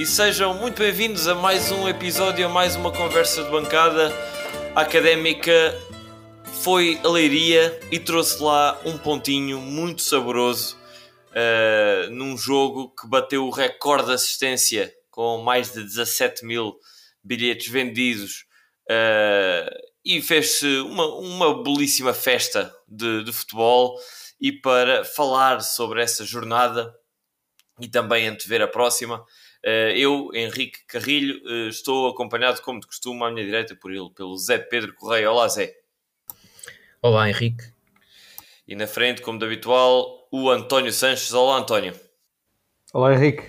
e sejam muito bem-vindos a mais um episódio, a mais uma conversa de bancada a académica. Foi a Leiria e trouxe lá um pontinho muito saboroso uh, num jogo que bateu o recorde de assistência com mais de 17 mil bilhetes vendidos uh, e fez-se uma, uma belíssima festa de, de futebol. E para falar sobre essa jornada e também antever a próxima, eu, Henrique Carrilho, eh, estou acompanhado, como de costume, à minha direita por ele, pelo Zé Pedro Correia. Olá, Zé. Olá, Henrique. E na frente, como de habitual, o António Sanches. Olá, António. Olá, Henrique.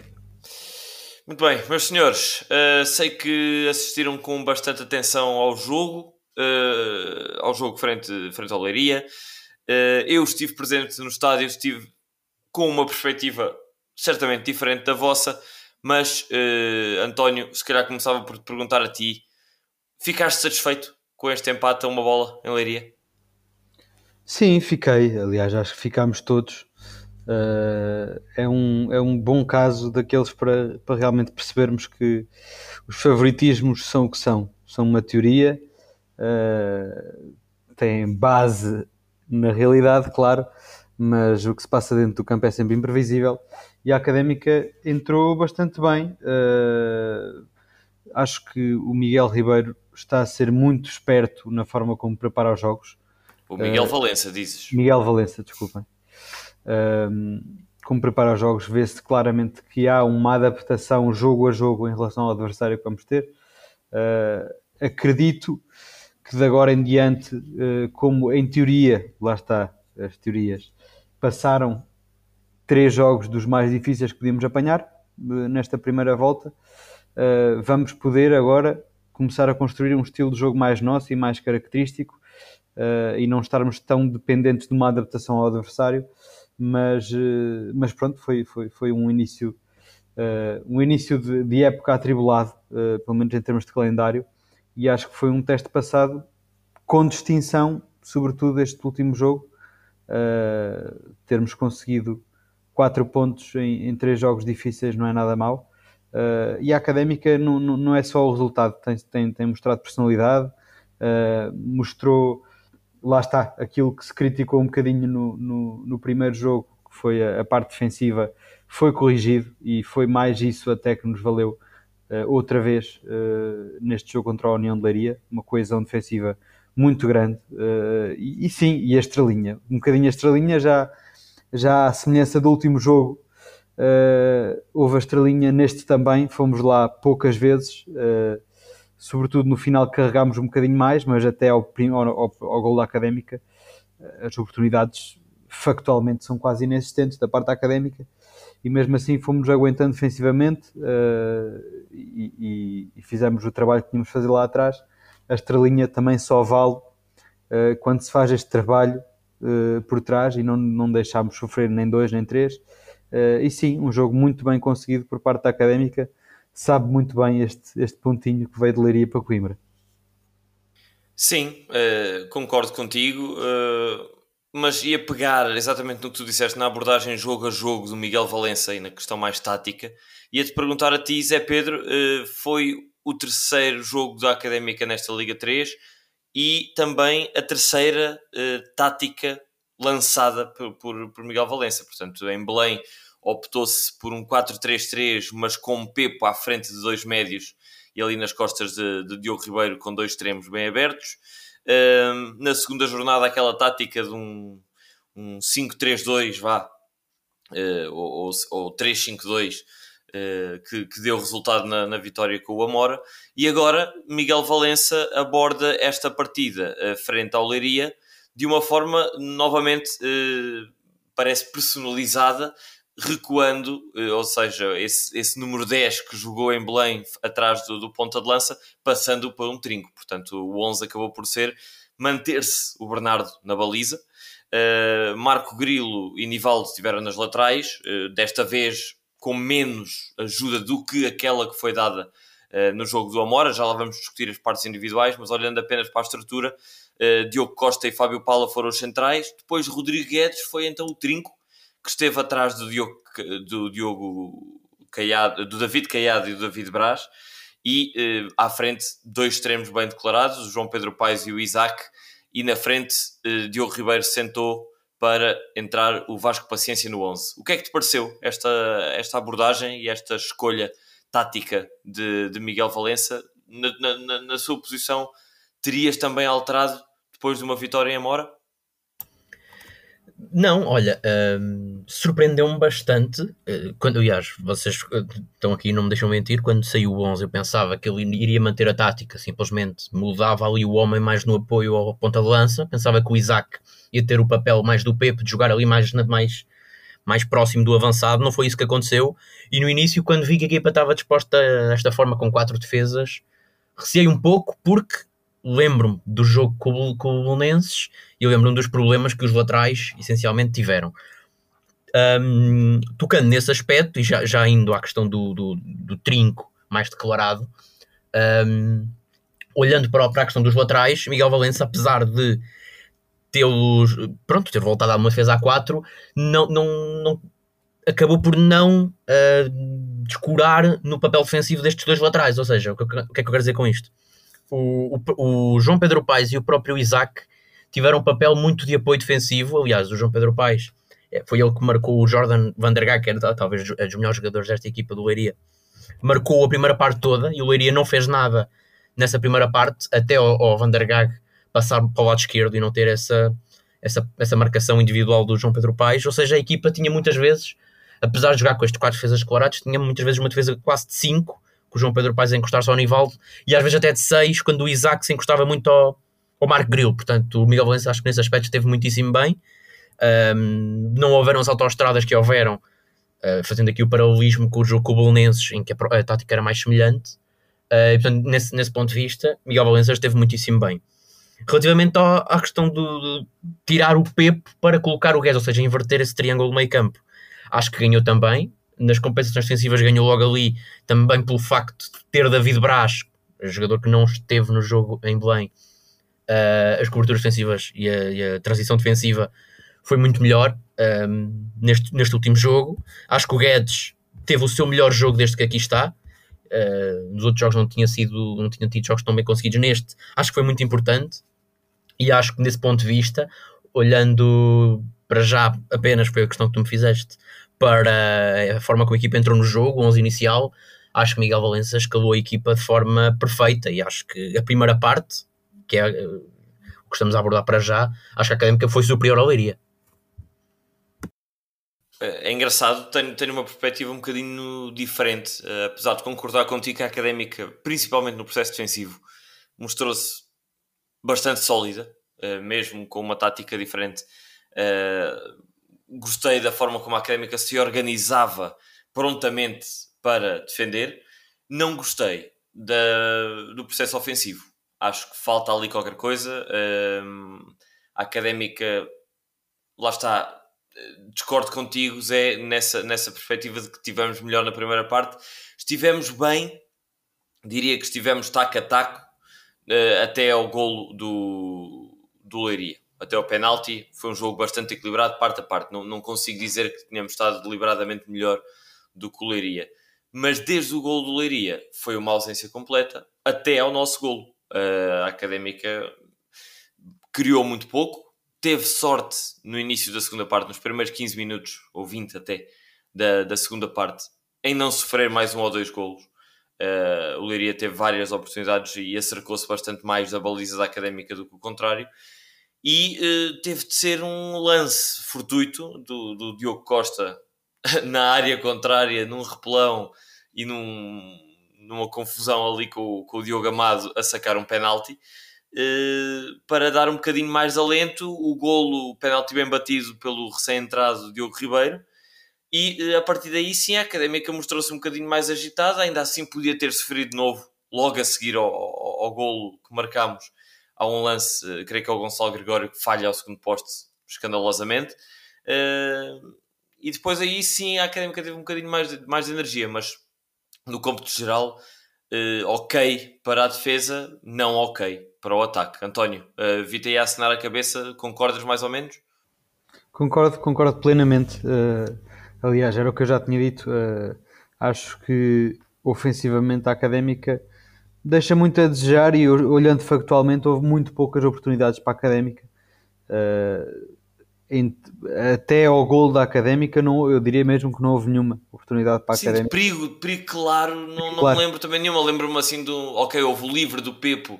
Muito bem, meus senhores, uh, sei que assistiram com bastante atenção ao jogo, uh, ao jogo frente, frente ao Leiria. Uh, eu estive presente no estádio, estive com uma perspectiva certamente diferente da vossa, mas António, se calhar começava por te perguntar a ti: ficaste satisfeito com este empate a uma bola em Leiria? Sim, fiquei. Aliás, acho que ficámos todos. Uh, é, um, é um bom caso daqueles para, para realmente percebermos que os favoritismos são o que são. São uma teoria, uh, têm base na realidade, claro, mas o que se passa dentro do campo é sempre imprevisível e a académica entrou bastante bem. Uh, acho que o Miguel Ribeiro está a ser muito esperto na forma como prepara os jogos. O Miguel Valença, dizes? Miguel Valença, desculpem um, como prepara os jogos, vê-se claramente que há uma adaptação jogo a jogo em relação ao adversário que vamos ter. Uh, acredito que de agora em diante, uh, como em teoria, lá está, as teorias, passaram três jogos dos mais difíceis que podíamos apanhar uh, nesta primeira volta, vamos poder agora começar a construir um estilo de jogo mais nosso e mais característico e não estarmos tão dependentes de uma adaptação ao adversário mas, eh, mas pronto, foi, foi, foi um início, um início de, de época atribulado, pelo menos em termos de calendário, e acho que foi um teste passado com distinção, sobretudo este último jogo, uh, termos conseguido quatro pontos em, em, três jogos difíceis não é nada mau. e a académica não, não, não, é só o resultado, tem, tem, tem mostrado personalidade, mostrou lá está, aquilo que se criticou um bocadinho no, no, no primeiro jogo, que foi a, a, parte defensiva, foi corrigido e foi mais isso até que nos valeu uh, outra vez uh, neste jogo contra a União de Leiria, uma coesão defensiva muito grande. Uh, e, e, sim, e a estrelinha, um bocadinho a estrelinha já, já à semelhança do último jogo. houve a estrelinha neste também, fomos lá poucas vezes, sobretudo no final carregámos um bocadinho mais, mas até ao, ao, ao, ao gol da Académica as oportunidades factualmente são quase inexistentes da parte Académica e mesmo assim fomos aguentando defensivamente uh, e, e, e, fizemos o trabalho que tínhamos de fazer lá atrás. A estrelinha também só vale uh, quando se faz este trabalho uh, por trás e não, não deixámos sofrer nem dois nem três. e sim, um jogo muito bem conseguido por parte da Académica sabe muito bem este, este pontinho que veio de Leiria para Coimbra. Sim, uh, concordo contigo, uh, mas ia pegar exatamente no que tu disseste na abordagem jogo a jogo do Miguel Valença e na questão mais tática. Ia-te perguntar a ti, Zé Pedro, uh, foi o terceiro jogo da Académica nesta Liga 3 e também a terceira tática lançada por, por, por Miguel Valença. Portanto, em Belém optou-se por um 4-3-3, mas com um Pepo à frente de dois médios e ali nas costas de, de Diogo Ribeiro com dois extremos bem abertos. Uh, na segunda jornada, aquela tática de um, um 5-3-2, vá, uh, ou, ou, ou 3-5-2, uh, eh, que, que, deu resultado na, na, vitória com o Amora. E agora, Miguel Valença aborda esta partida eh, frente ao Leiria de uma forma novamente parece personalizada, recuando, eh, ou seja, esse, esse número 10 que jogou em Belém atrás do, do ponta de lança, passando para um trinco. Portanto, o 11 acabou por ser manter-se o Bernardo na baliza. Uh, Marco Grilo e Nivaldo estiveram nas laterais, uh, desta vez com menos ajuda do que aquela que foi dada uh, no jogo do Amora. Já lá vamos discutir as partes individuais, mas olhando apenas para a estrutura, Diogo Costa e Fábio Paula foram os centrais. Depois Rodrigo Guedes foi então o trinco que esteve atrás do Diogo, do Diogo Caiado, do David Caiado e do David Braz, e eh, à frente dois extremos bem declarados, o João Pedro Paes e o Isaac, e na frente Diogo Ribeiro sentou para entrar o Vasco Paciência no 11. O que é que te pareceu esta, esta abordagem e esta escolha tática de, de Miguel Valença? Na, na, na sua posição, terias também alterado depois de uma vitória em Mora? Não, olha, hum, surpreendeu-me bastante. Uh, quando, aliás, vocês uh, estão aqui e não me deixam mentir. Quando saiu o 11, eu pensava que ele iria manter a tática, simplesmente mudava ali o homem mais no apoio ao ponta de lança. Pensava que o Isaac ia ter o papel mais do Pepe, de jogar ali mais, mais, mais próximo do avançado. Não foi isso que aconteceu. E no início, quando vi que a equipa estava disposta desta forma, com quatro defesas, receei um pouco, porque lembro-me do jogo com, com o Bolonenses e lembro-me dos problemas que os laterais essencialmente tiveram. Um, tocando nesse aspecto e já, já indo à questão do, do, do trinco mais declarado, um, olhando para, para a questão dos laterais, Miguel Valença, apesar de tê-los, pronto, ter voltado a uma defesa a 4, não, não, não, acabou por não uh, descurar no papel defensivo destes dois laterais. Ou seja, o que, o que é que eu quero dizer com isto? O, o, o João Pedro Paes e o próprio Isaac tiveram um papel muito de apoio defensivo. Aliás, o João Pedro Paes é, foi ele que marcou o Jordan Van der Gaag, que era talvez um dos melhores jogadores desta equipa do Leiria. Marcou a primeira parte toda e o Leiria não fez nada nessa primeira parte até o, o Van der Gaag passar para o lado esquerdo e não ter essa, essa, essa marcação individual do João Pedro Paes. Ou seja, a equipa tinha muitas vezes, apesar de jogar com estes quatro defesas declarados, tinha muitas vezes uma defesa quase de 5 com o João Pedro Paes a encostar-se ao Nivaldo e às vezes até de 6 quando o Isaac se encostava muito ao, ao Marco Grilo. Portanto, o Miguel Valença acho que nesse aspecto esteve muitíssimo bem. Um, não houveram as autoestradas que houveram, uh, fazendo aqui o paralelismo com o jogo com o Bolonenses, em que a, a tática era mais semelhante. Uh, e, portanto, nesse, nesse ponto de vista, Miguel Valença esteve muitíssimo bem. Relativamente ao, à questão de, tirar o Pepe para colocar o Guedes, ou seja, inverter esse triângulo meio campo, acho que ganhou também nas compensações defensivas ganhou logo ali, também pelo facto de ter David Braz, jogador que não esteve no jogo em Belém, uh, as coberturas defensivas e a, e a, transição defensiva foi muito melhor um, neste, neste último jogo. Acho que o Guedes teve o seu melhor jogo desde que aqui está. Uh, nos outros jogos não tinha sido, não tinha tido jogos tão bem conseguidos. Neste, acho que foi muito importante. E acho que nesse ponto de vista, olhando para já apenas foi a questão que tu me fizeste, para a forma como a equipa entrou no jogo, o 11 inicial, acho que Miguel Valença escalou a equipa de forma perfeita e acho que a primeira parte, que é eh, o que estamos a abordar para já, acho que a Académica foi superior ao Leiria. É, engraçado, tenho, tenho uma perspectiva um bocadinho diferente, uh, apesar de concordar contigo que a Académica, principalmente no processo defensivo, mostrou-se bastante sólida, uh, mesmo com uma tática diferente. Uh, gostei da forma como a Académica se organizava prontamente para defender. Não gostei da, do processo ofensivo. Acho que falta ali qualquer coisa. a Académica, lá está, discordo contigo, Zé, nessa, nessa perspectiva de que tivemos melhor na primeira parte. Estivemos bem, diria que estivemos taco a taco, uh, até ao golo do, do Leiria até ao penalti. Foi um jogo bastante equilibrado, parte a parte. Não, não consigo dizer que tínhamos estado deliberadamente melhor do que o Leiria. Mas desde o gol do Leiria foi uma ausência completa até ao nosso golo. A Académica criou muito pouco, teve sorte no início da segunda parte, nos primeiros 15 minutos, ou 20 até, da, da segunda parte, em não sofrer mais um ou dois golos. Uh, o Leiria teve várias oportunidades e acercou-se bastante mais da baliza da Académica do que o contrário e uh, teve de ser um lance fortuito do, do Diogo Costa na área contrária, num repelão e num, numa confusão ali com, com o Diogo Amado a sacar um penalti. Uh, para dar um bocadinho mais de alento, o golo, o penalti bem batido pelo recém-entrado Diogo Ribeiro, e uh, a partir daí sim a Académica mostrou-se um bocadinho mais agitada, ainda assim podia ter sofrido de novo, logo a seguir ao, ao, ao golo que marcámos, há um lance, uh, creio que é o Gonçalo Gregório que falha ao segundo poste escandalosamente. Uh, e depois aí sim a Académica teve um bocadinho mais de, mais de energia, mas no cômputo geral, uh, ok para a defesa, não ok para o ataque. António, uh, vi-te aí a assinar a cabeça, concordas mais ou menos? Concordo, concordo plenamente. Uh, aliás, era o que eu já tinha dito. Acho que ofensivamente a académica deixa muito a desejar e olhando factualmente houve muito poucas oportunidades para a académica. Uh, até ao gol da Académica, não, eu diria mesmo que não houve nenhuma oportunidade para a Sim, Académica. perigo, perigo claro, não, não me lembro também nenhuma. Lembro-me assim do. Ok, houve o livre do Pepo,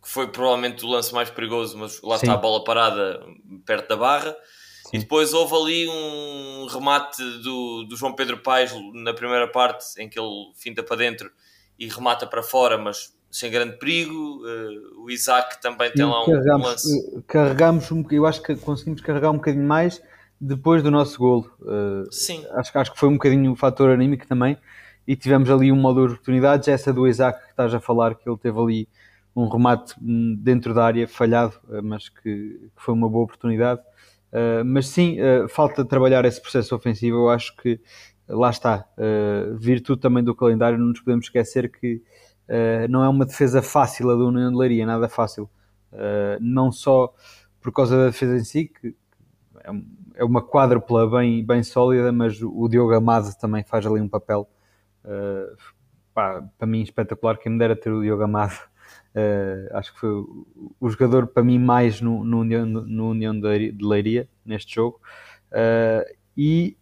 que foi provavelmente o lance mais perigoso, mas lá Sim. está a bola parada perto da barra. Sim. E depois houve ali um remate do, do João Pedro Paes na primeira parte, em que ele finta para dentro e remata para fora, mas sem grande perigo. Uh, o Isaac também tem lá um, carregamos, um lance. Carregamos, eu acho que conseguimos carregar um bocadinho mais depois do nosso golo. Uh, Sim. Acho, acho que foi um bocadinho um fator anímico também. E tivemos ali uma ou duas oportunidades. Essa do Isaac que estás a falar, que ele teve ali um remate dentro da área falhado, eh, mas que, que foi uma boa oportunidade. Uh, mas sim, uh, falta trabalhar esse processo ofensivo. Eu acho que lá está, uh, virtude também do calendário. Não nos podemos esquecer que Uh, não é uma defesa fácil a do União de Leiria, nada fácil. Uh, não só por causa da defesa em si, que é, é uma quádrupla bem, bem sólida, mas o Diogo Amado também faz ali um papel pá, para mim espetacular. Quem me dera ter o Diogo Amado, acho que foi o, o, jogador para mim mais no, no União, no União de Leiria neste jogo. e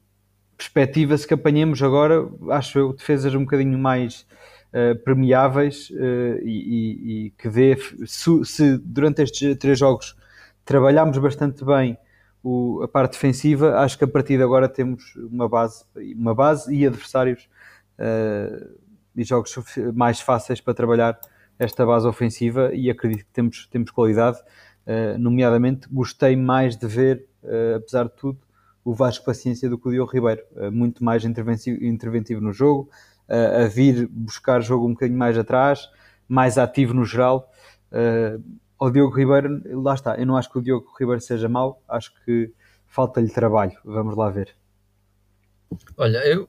perspectiva-se que apanhemos agora, acho eu, defesas um bocadinho mais uh, premiáveis uh, e, e, que dê, se, se, durante estes três jogos trabalharmos bastante bem o, a parte defensiva, acho que a partir de agora temos uma base, uma base e adversários uh, e jogos mais fáceis para trabalhar esta base ofensiva e acredito que temos, temos qualidade. Nomeadamente, gostei mais de ver, apesar de tudo, o Vasco Paciência do que o Diogo Ribeiro. Uh, muito mais interventivo, no jogo, a, a vir buscar jogo um bocadinho mais atrás, mais ativo no geral. Uh, ao Diogo Ribeiro, lá está, eu não acho que o Diogo Ribeiro seja mau, acho que falta-lhe trabalho, vamos lá ver. Olha, eu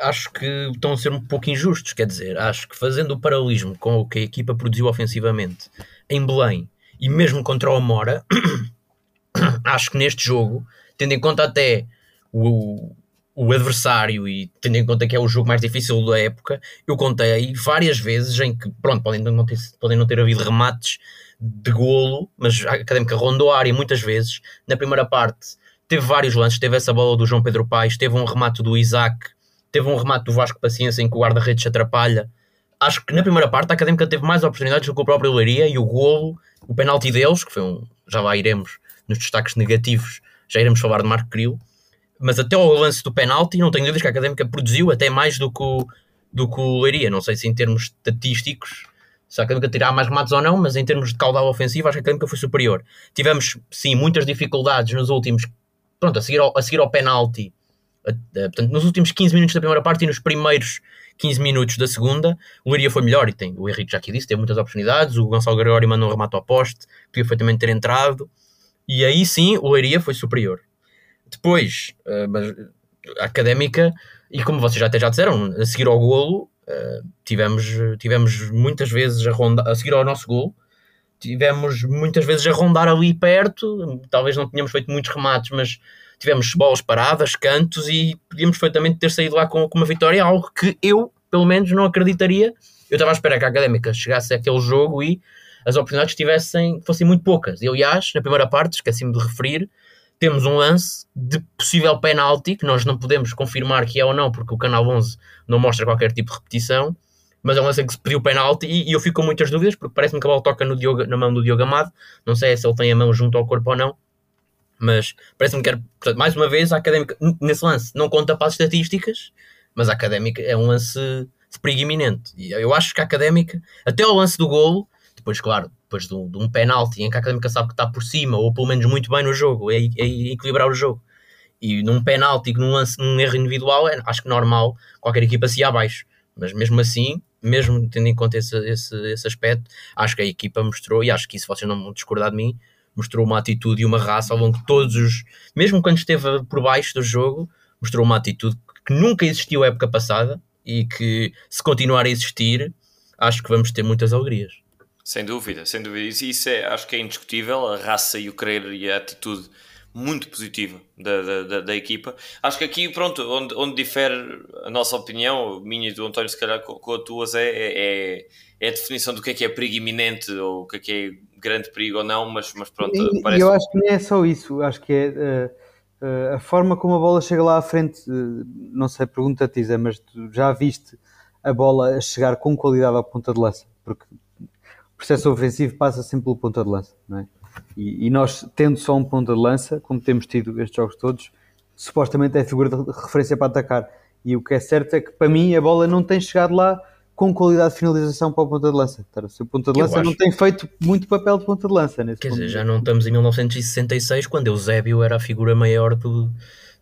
acho que estão a ser um pouco injustos, quer dizer, acho que fazendo o paralelismo com o que a equipa produziu ofensivamente em Belém e mesmo contra o Amora, acho que neste jogo, tendo em conta até o, o adversário e tendo em conta que é o jogo mais difícil da época, eu contei várias vezes em que, pronto, podem não ter, podem não ter havido remates de golo, mas a Académica rondou a área muitas vezes. Na primeira parte teve vários lances, teve essa bola do João Pedro Paes, teve um remate do Isaac, teve um remate do Vasco Paciência em que o guarda-redes atrapalha. Acho que na primeira parte a Académica teve mais oportunidades do que o próprio Leiria e o golo, o penalti deles, que foi um, já lá iremos nos destaques negativos, já iremos falar de Marco Cril, mas até ao lance do penalti, não tenho dúvidas que a Académica produziu até mais do que o, do que o Leiria. Não sei se em termos estatísticos se a Académica tirar mais remates ou não, mas em termos de caudal ofensivo, acho que a Académica foi superior. Tivemos, sim, muitas dificuldades nos últimos. Pronto, a seguir ao, a seguir ao penalti, a, a, portanto, nos últimos 15 minutos da primeira parte e nos primeiros 15 minutos da segunda, o Leiria foi melhor e tem, o Henrique já aqui disse, teve muitas oportunidades. O Gonçalo Gregório mandou um remate ao poste, podia perfeitamente ter entrado, e aí sim o Leiria foi superior. Depois, uh, a académica, e como vocês até já disseram, a seguir ao golo, uh, tivemos, tivemos muitas vezes a, ronda, a seguir ao nosso golo, tivemos muitas vezes a rondar ali perto, talvez não tenhamos feito muitos remates, mas tivemos bolas paradas, cantos e podíamos perfeitamente ter saído lá com, com uma vitória, algo que eu, pelo menos, não acreditaria. Eu estava a esperar que a Académica chegasse àquele jogo e as oportunidades tivessem, fossem muito poucas. E, aliás, na primeira parte, esqueci-me de referir, temos um lance de possível penalti, que nós não podemos confirmar que é ou não, porque o canal 11 não mostra qualquer tipo de repetição, mas é um lance em que se pediu penalti e, e eu fico com muitas dúvidas, porque parece-me que a bola toca no Diogo, na mão do Diogo Amado, não sei se ele tem a mão junto ao corpo ou não, mas parece-me que, era, portanto, mais uma vez, a Académica, nesse lance, não conta para as estatísticas, mas a Académica é um lance de perigo iminente. E eu acho que a Académica, até ao lance do golo, depois, claro, depois de um, de um penalti em que a Académica sabe que está por cima, ou pelo menos muito bem no jogo, é, é equilibrar o jogo. E num penalti, num, lance, num erro individual, é, acho que normal qualquer equipa se ir abaixo. Mas mesmo assim, mesmo tendo em conta esse, esse, esse aspecto, acho que a equipa mostrou, e acho que isso vocês não vão discordar de mim, mostrou uma atitude e uma raça ao longo de todos os. Mesmo quando esteve por baixo do jogo, mostrou uma atitude que nunca existiu a época passada e que, se continuar a existir, acho que vamos ter muitas alegrias. Sem dúvida, sem dúvida. Isso, isso é, acho que é indiscutível. A raça e o querer e a atitude muito positiva da, da, da, da, equipa. Acho que aqui, pronto, onde, onde difere a nossa opinião, minha e do António, se calhar com, com a tuas, é, é, é, a definição do que é que é perigo iminente ou o que é que é grande perigo ou não, mas, mas pronto. E, parece... eu acho que não é só isso, acho que é uh, a forma como a bola chega lá à frente. Uh, não sei, pergunta-te, mas tu já viste a bola a chegar com qualidade à ponta de lança? Porque processo ofensivo passa sempre pelo ponta de lança, não é? E, e, nós, tendo só um ponta de lança, como temos tido estes jogos todos, supostamente é a figura de referência para atacar. E o que é certo é que, para mim, a bola não tem chegado lá com qualidade de finalização para o ponta de lança. O ponta de lança não tem feito muito papel de ponta de lança. Quer dizer, já não estamos em 1966, quando Eusébio era a figura maior do,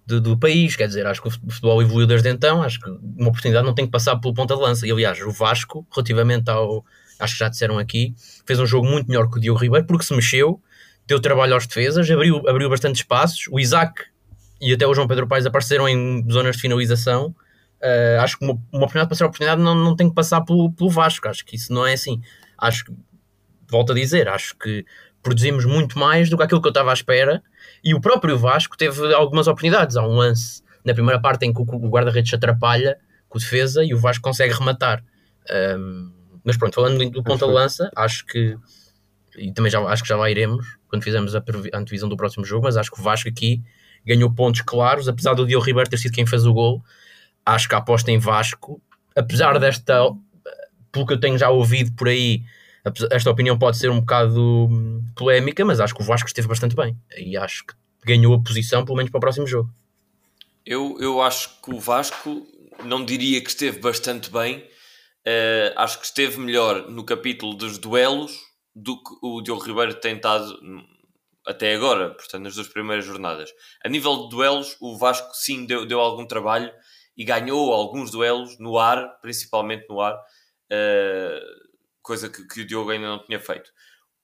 do, do, país. Quer dizer, acho que o futebol evoluiu desde então. Acho que uma oportunidade não tem que passar pelo ponta de lança. E aliás, o Vasco, relativamente ao. Acho que já disseram aqui, fez um jogo muito melhor que o Diogo Ribeiro, porque se mexeu, deu trabalho aos defesas, abriu, abriu bastante espaços. O Isaac e até o João Pedro Paes apareceram em zonas de finalização Uh, acho que uma, uma oportunidade para ser oportunidade não, não tem que passar pelo, pelo Vasco. Acho que isso não é assim. Acho que, volto a dizer, acho que produzimos muito mais do que aquilo que eu estava à espera. E o próprio Vasco teve algumas oportunidades. Há um lance na primeira parte em que o guarda-redes atrapalha com defesa e o Vasco consegue rematar. Um, mas pronto, falando do ponta-lança, acho que e também já, acho que já lá iremos quando fizermos a, antevisão do próximo jogo, mas acho que o Vasco aqui ganhou pontos claros, apesar do Diogo Ribeiro ter sido quem fez o gol, acho que a aposta em Vasco, apesar desta, pelo que eu tenho já ouvido por aí, esta opinião pode ser um bocado hum, polémica, mas acho que o Vasco esteve bastante bem e acho que ganhou a posição, pelo menos para o próximo jogo. Eu, eu acho que o Vasco não diria que esteve bastante bem, uh, acho que esteve melhor no capítulo dos duelos do que o Diogo Ribeiro tem estado até agora, portanto, nas duas primeiras jornadas. A nível de duelos, o Vasco sim deu, deu algum trabalho e ganhou alguns duelos no ar, principalmente no ar, uh, coisa que, que o Diogo ainda não tinha feito.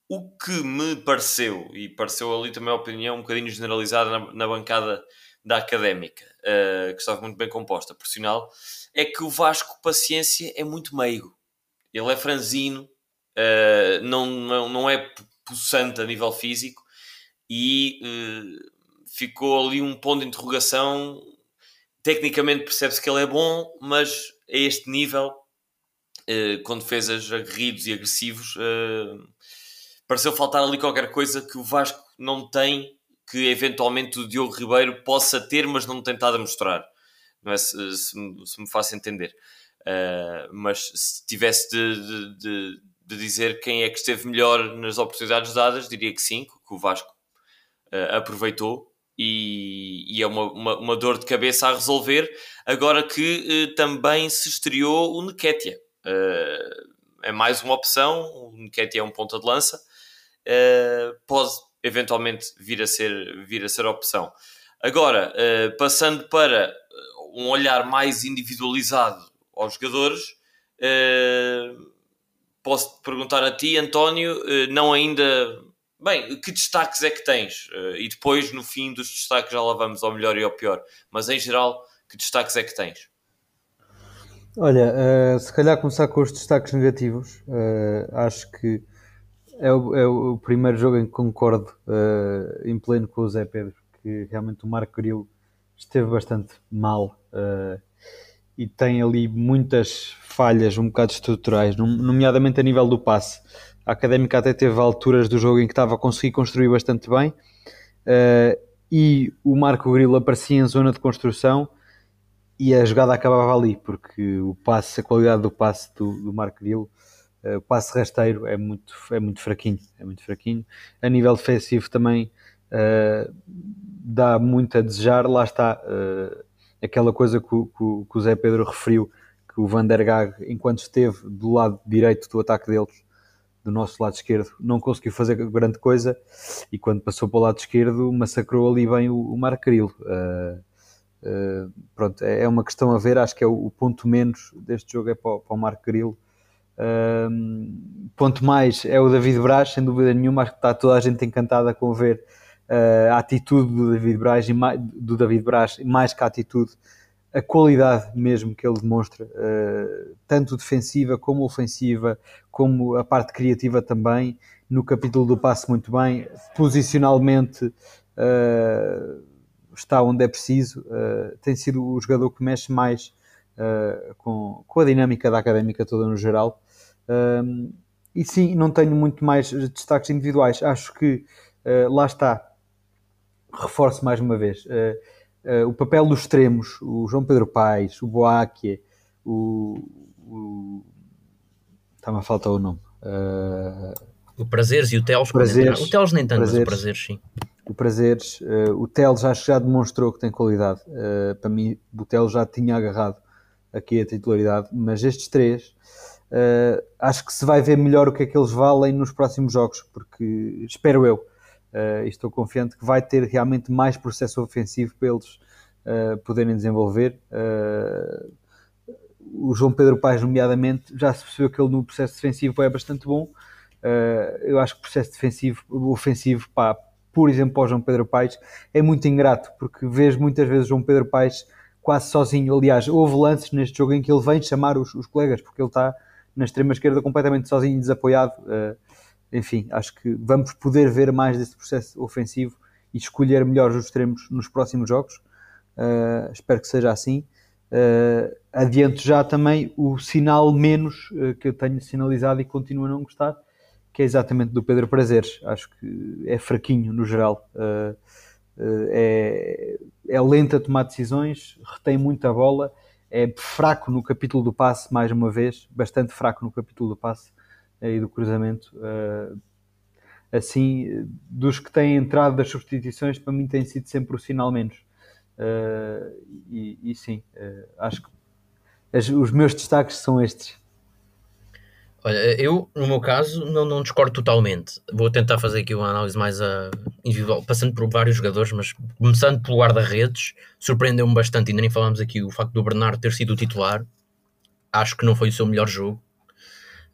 O que me pareceu, e pareceu ali também a opinião um bocadinho generalizada na, na bancada da académica, uh, que estava muito bem composta, por sinal, é que o Vasco Paciência é muito meigo. Ele é franzino, uh, não, não, não é possante a nível físico e uh, ficou ali um ponto de interrogação tecnicamente percebe-se que ele é bom, mas a este nível, uh, com defesas aguerridos e agressivos, uh, pareceu faltar ali qualquer coisa que o Vasco não tem, que eventualmente o Diogo Ribeiro possa ter, mas não tem estado a mostrar. Não é se, se, se me faço entender. Uh, mas se tivesse de, de, de, de, dizer quem é que esteve melhor nas oportunidades dadas, diria que sim, que o Vasco aproveitou e, e é uma, uma, uma, dor de cabeça a resolver. Agora que uh, também se estreou o Neketia. Uh, é mais uma opção, o Neketia é um ponta de lança, uh, pode eventualmente vir a ser, vir a ser opção. Agora, passando para um olhar mais individualizado aos jogadores, posso perguntar a ti, António, não ainda Bem, que destaques é que tens? Uh, e depois, no fim dos destaques, já lá vamos ao melhor e ao pior. Mas em geral, que destaques é que tens? Olha, uh, se calhar começar com os destaques negativos. Uh, acho que é o, é o, primeiro jogo em que concordo em pleno com o Zé Pedro, que realmente o Marco Grilo esteve bastante mal e tem ali muitas falhas um bocado estruturais, nomeadamente a nível do passe. A Académica até teve alturas do jogo em que estava a conseguir construir bastante bem uh, e o Marco Grilo aparecia em zona de construção e a jogada acabava ali, porque o passe, a qualidade do passe do, do Marco Grilo, uh, o passe rasteiro é muito, é muito fraquinho, é muito fraquinho. A nível defensivo também uh, dá muito a desejar, lá está aquela coisa que o, que o Zé Pedro referiu, que o Van der Gaag, enquanto esteve do lado direito do ataque deles, do nosso lado esquerdo não conseguiu fazer grande coisa e quando passou para o lado esquerdo massacrou ali bem o, o Marco Carilo. Uh, uh, pronto, é, é uma questão a ver, acho que é o, o ponto menos deste jogo é para, para o Marco Carilo. Uh, ponto mais é o David Braz, sem dúvida nenhuma, acho que está toda a gente encantada com ver a atitude do David Braz, e mais, do David Braz, mais que a atitude, a qualidade mesmo que ele demonstra, uh, tanto defensiva como ofensiva, como a parte criativa também. No capítulo do passe, muito bem. Posicionalmente, uh, está onde é preciso, uh, tem sido o jogador que mexe mais uh, com, com a dinâmica da académica toda no geral. e sim, não tenho muito mais destaques individuais. Acho que lá está, reforço mais uma vez. o papel dos extremos, o João Pedro Paes, o Boaque, o, o está-me a faltar o nome. O Prazeres e o Teles. Prazeres, o Teles nem tanto, prazeres, mas o Prazeres sim. O Prazeres, uh, o Teles acho que já demonstrou que tem qualidade. Uh, para mim, o Teles já tinha agarrado aqui a titularidade, mas estes três uh, acho que se vai ver melhor o que é que eles valem nos próximos jogos, porque espero eu, uh, estou confiante que vai ter realmente mais processo ofensivo para eles poderem desenvolver o João Pedro Paes, nomeadamente, já se percebeu que ele no processo defensivo é bastante bom. Eu acho que o processo defensivo, ofensivo, pá, por exemplo, para o João Pedro Paes, é muito ingrato, porque vês muitas vezes o João Pedro Paes quase sozinho. Aliás, houve lances neste jogo em que ele vem chamar os, os colegas, porque ele está na extrema esquerda completamente sozinho e desapoiado. Uh, enfim, acho que vamos poder ver mais desse processo ofensivo e escolher melhor os extremos nos próximos jogos. Uh, espero que seja assim. Uh, adianto já também o sinal menos uh, que eu tenho sinalizado e continuo a não gostar, que é exatamente do Pedro Prazeres. Acho que é fraquinho no geral. Uh, é, é lento a tomar decisões, retém muita bola, é fraco no capítulo do passe, mais uma vez, bastante fraco no capítulo do passe e do cruzamento. assim, dos que têm entrado das substituições, para mim tem sido sempre o sinal menos. Uh, e, e, sim, acho que as, os meus destaques são estes. Olha, eu, no meu caso, não, não discordo totalmente. Vou tentar fazer aqui uma análise mais uh, individual, passando por vários jogadores, mas começando pelo guarda-redes, surpreendeu-me bastante. Ainda nem falámos aqui o facto do Bernardo ter sido o titular. Acho que não foi o seu melhor jogo.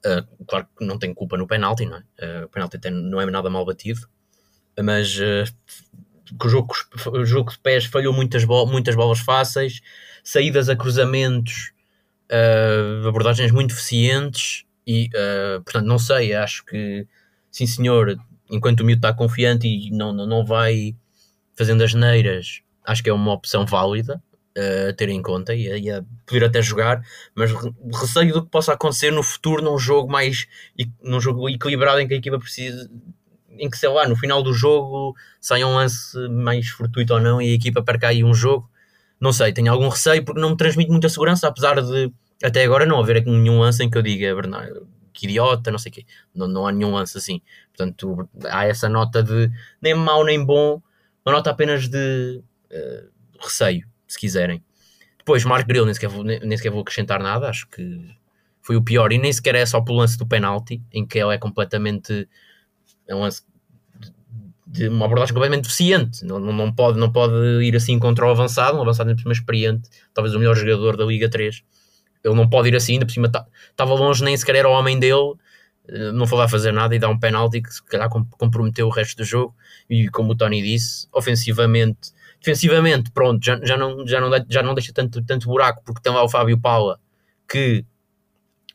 Uh, claro que não tem culpa no penalti, não é? Uh, o penalti não é nada mal batido, mas que o jogo, o jogo de pés falhou muitas, muitas bolas fáceis, saídas a cruzamentos, uh, abordagens muito eficientes e, uh, portanto, não sei, acho que, sim senhor, enquanto o miúdo está confiante e não, não, não vai fazendo as neiras, acho que é uma opção válida uh, a ter em conta e a, e a, poder até jogar, mas receio do que possa acontecer no futuro num jogo mais num jogo equilibrado em que a equipa precisa em que, sei lá, no final do jogo saia um lance mais fortuito ou não e a equipa perca aí um jogo. Não sei, tenho algum receio porque não me transmite muita segurança, apesar de até agora não haver nenhum lance em que eu diga, Bernardo, que idiota, não sei o quê. Não, não há nenhum lance assim. Portanto, há essa nota de nem mau nem bom, uma nota apenas de uh, receio, se quiserem. Depois, Mark Grill, nem sequer, vou, nem, sequer vou acrescentar nada, acho que foi o pior, e nem sequer é só pelo lance do penalti, em que ele é completamente é um lance de uma abordagem completamente deficiente. Não, não, não, pode, não pode ir assim contra o avançado, um avançado por cima experiente, talvez o melhor jogador da Liga 3. Ele não pode ir assim, ainda por cima estava tá, longe, nem sequer era o homem dele, eh, não foi lá fazer nada e dá um penalti que se calhar comprometeu o resto do jogo. E como o Tony disse, ofensivamente, defensivamente, pronto, já, já, não, já, não, já não deixa tanto, tanto buraco, porque tem lá o Fábio Paula que,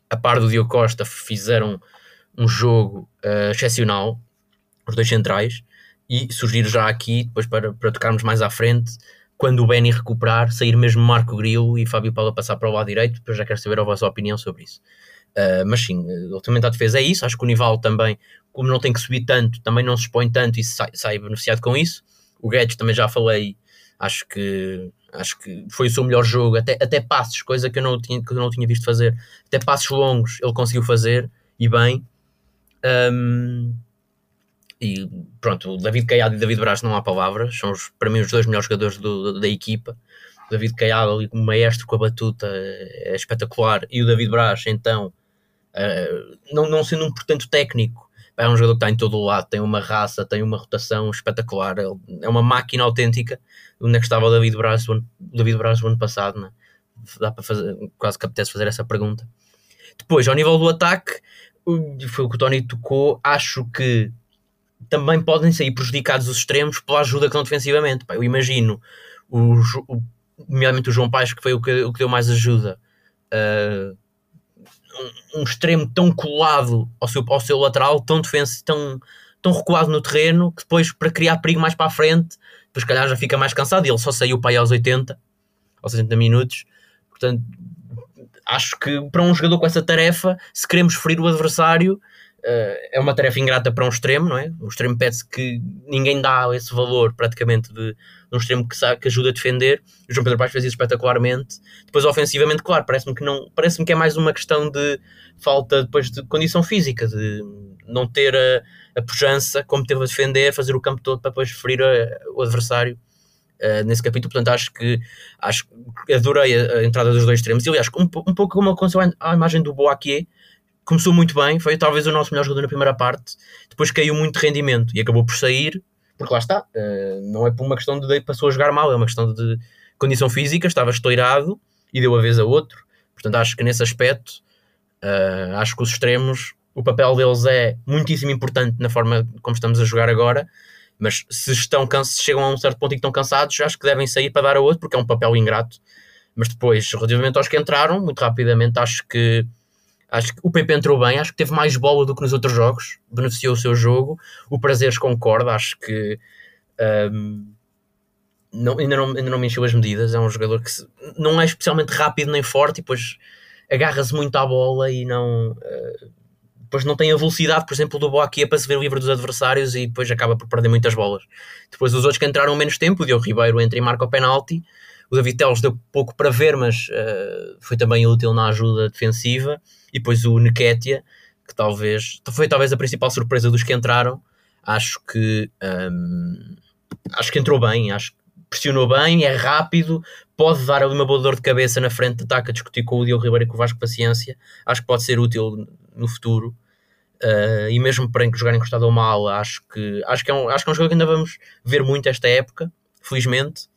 a par do Diogo Costa, fizeram um jogo uh, excepcional, os dois centrais, e surgir já aqui, depois para, para tocarmos mais à frente, quando o Benny recuperar, sair mesmo Marco Grilo e Fábio Paulo passar para o lado direito, depois já quero saber a vossa opinião sobre isso. Uh, mas sim, ultimamente a defesa é isso, acho que o Nival também, como não tem que subir tanto, também não se expõe tanto e sai, sai beneficiado com isso. O Guedes também já falei, acho que acho que foi o seu melhor jogo, até, até passos, coisa que eu, não tinha, que eu não tinha visto fazer, até passos longos ele conseguiu fazer e bem. Um, e pronto, o David Caiado e David Braz não há palavras, são os, para mim os dois melhores jogadores do, da equipa. O David Caiado ali como maestro com a batuta é espetacular. E o David Braz então uh, não, não sendo um portanto técnico é um jogador que está em todo o lado, tem uma raça, tem uma rotação espetacular, é uma máquina autêntica. Onde é que estava o David Braz, o David Braz no ano passado? Né? Dá para fazer, quase que apetece fazer essa pergunta. Depois, ao nível do ataque, foi o que o Tony tocou. Acho que também podem sair prejudicados os extremos pela ajuda que dão defensivamente. eu imagino, o, o, nomeadamente o João Paes, que foi o que, o que deu mais ajuda, uh, um, extremo tão colado ao seu, ao seu lateral, tão, defensivo, tão, tão recuado no terreno que depois, para criar perigo mais para a frente, depois, calhar, já fica mais cansado. E ele só saiu para aí aos 80, aos 60 minutos. Portanto, acho que para um jogador com essa tarefa, se queremos ferir o adversário, é uma tarefa ingrata para um extremo, não é? O extremo pede-se que ninguém dá esse valor praticamente de, de um extremo que, sabe, que ajuda a defender. O João Pedro Paes fez isso espetacularmente. Depois, ofensivamente, claro, parece-me que não parece-me que é mais uma questão de falta depois de condição física, de não ter a, a pujança como teve a defender, fazer o campo todo para depois ferir a, o adversário. Uh, nesse capítulo, portanto acho que acho, adorei a, a entrada dos dois extremos e aliás um, um pouco como aconteceu à imagem do Boaquier começou muito bem, foi talvez o nosso melhor jogador na primeira parte, depois caiu muito de rendimento e acabou por sair, porque lá está, uh, não é por uma questão de passou a jogar mal, é uma questão de condição física, estava estourado e deu a vez a outro, portanto acho que nesse aspecto, uh, acho que os extremos, o papel deles é muitíssimo importante na forma como estamos a jogar agora, mas se estão se chegam a um certo ponto e estão cansados, acho que devem sair para dar a outro, porque é um papel ingrato, mas depois, relativamente aos que entraram, muito rapidamente, acho que Acho que o PP entrou bem, acho que teve mais bola do que nos outros jogos, beneficiou o seu jogo. O Prazeres concorda, acho que um, não, ainda, não, ainda não me encheu as medidas. É um jogador que se, não é especialmente rápido nem forte, e depois agarra-se muito à bola e não. Uh, depois não tem a velocidade, por exemplo, do Boaquia para se ver livre dos adversários e depois acaba por perder muitas bolas. Depois os outros que entraram menos tempo, o Diogo Ribeiro entra e marca o penalti. O David Teles deu pouco para ver, mas uh, foi também útil na ajuda defensiva e depois o Neketia, que talvez foi talvez a principal surpresa dos que entraram. Acho que um, acho que entrou bem, acho que pressionou bem, é rápido, pode dar ali uma boa dor de cabeça na frente de ataque a discutir com o Diogo Ribeiro e com o Vasco Paciência. Acho que pode ser útil no futuro. Uh, e mesmo para jogar encostado ao mal, acho que, acho, que é um, acho que é um jogo que ainda vamos ver muito esta época, felizmente.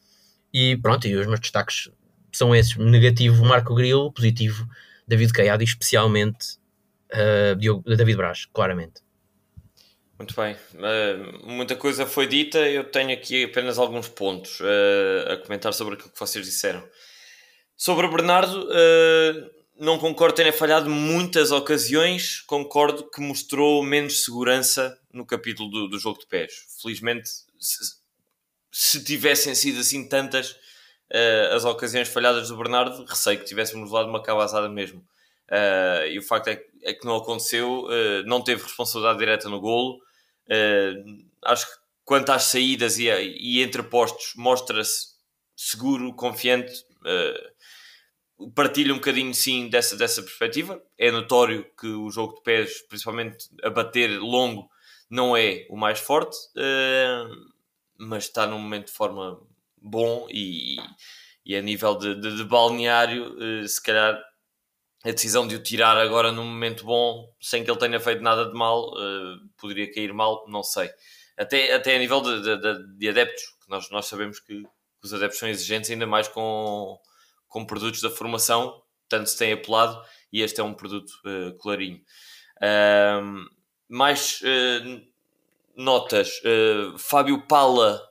E pronto, e os meus destaques são esses: negativo Marco Grilo, positivo David Caiado e especialmente uh, David Braz, claramente. Muito bem, uh, muita coisa foi dita, eu tenho aqui apenas alguns pontos uh, a comentar sobre aquilo que vocês disseram. Sobre o Bernardo, não concordo ter falhado muitas ocasiões, concordo que mostrou menos segurança no capítulo do, do jogo de pés. Felizmente, se, se tivessem sido assim tantas, uh, as ocasiões falhadas do Bernardo, receio que tivéssemos levado uma cabazada mesmo. Uh, e o facto é, é que não aconteceu, uh, não teve responsabilidade direta no golo. acho que quanto às saídas e, e mostra-se seguro, confiante. partilha um bocadinho sim dessa, dessa perspectiva. É notório que o jogo de pés, principalmente a bater longo, não é o mais forte, mas está num momento de forma bom e, e a nível de, de, de balneário, uh, se calhar a decisão de o tirar agora num momento bom, sem que ele tenha feito nada de mal, uh, poderia cair mal, não sei. Até, até a nível de, de, de adeptos, que nós, nós sabemos que os adeptos são exigentes, ainda mais com, com produtos da formação, tanto se tem apelado, e este é um produto uh, clarinho. Mais uh, notas. Fábio Pala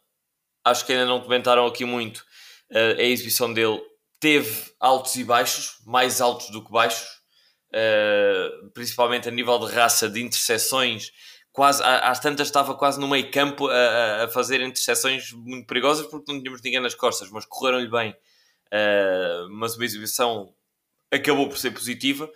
acho que ainda não comentaram aqui muito uh, a exibição dele. Teve altos e baixos, mais altos do que baixos, uh, principalmente a nível de raça, de interseções. Quase, às tantas estava quase no meio campo a, a fazer interseções muito perigosas porque não tínhamos ninguém nas costas, mas correram-lhe bem. Uh, mas uma exibição acabou por ser positiva.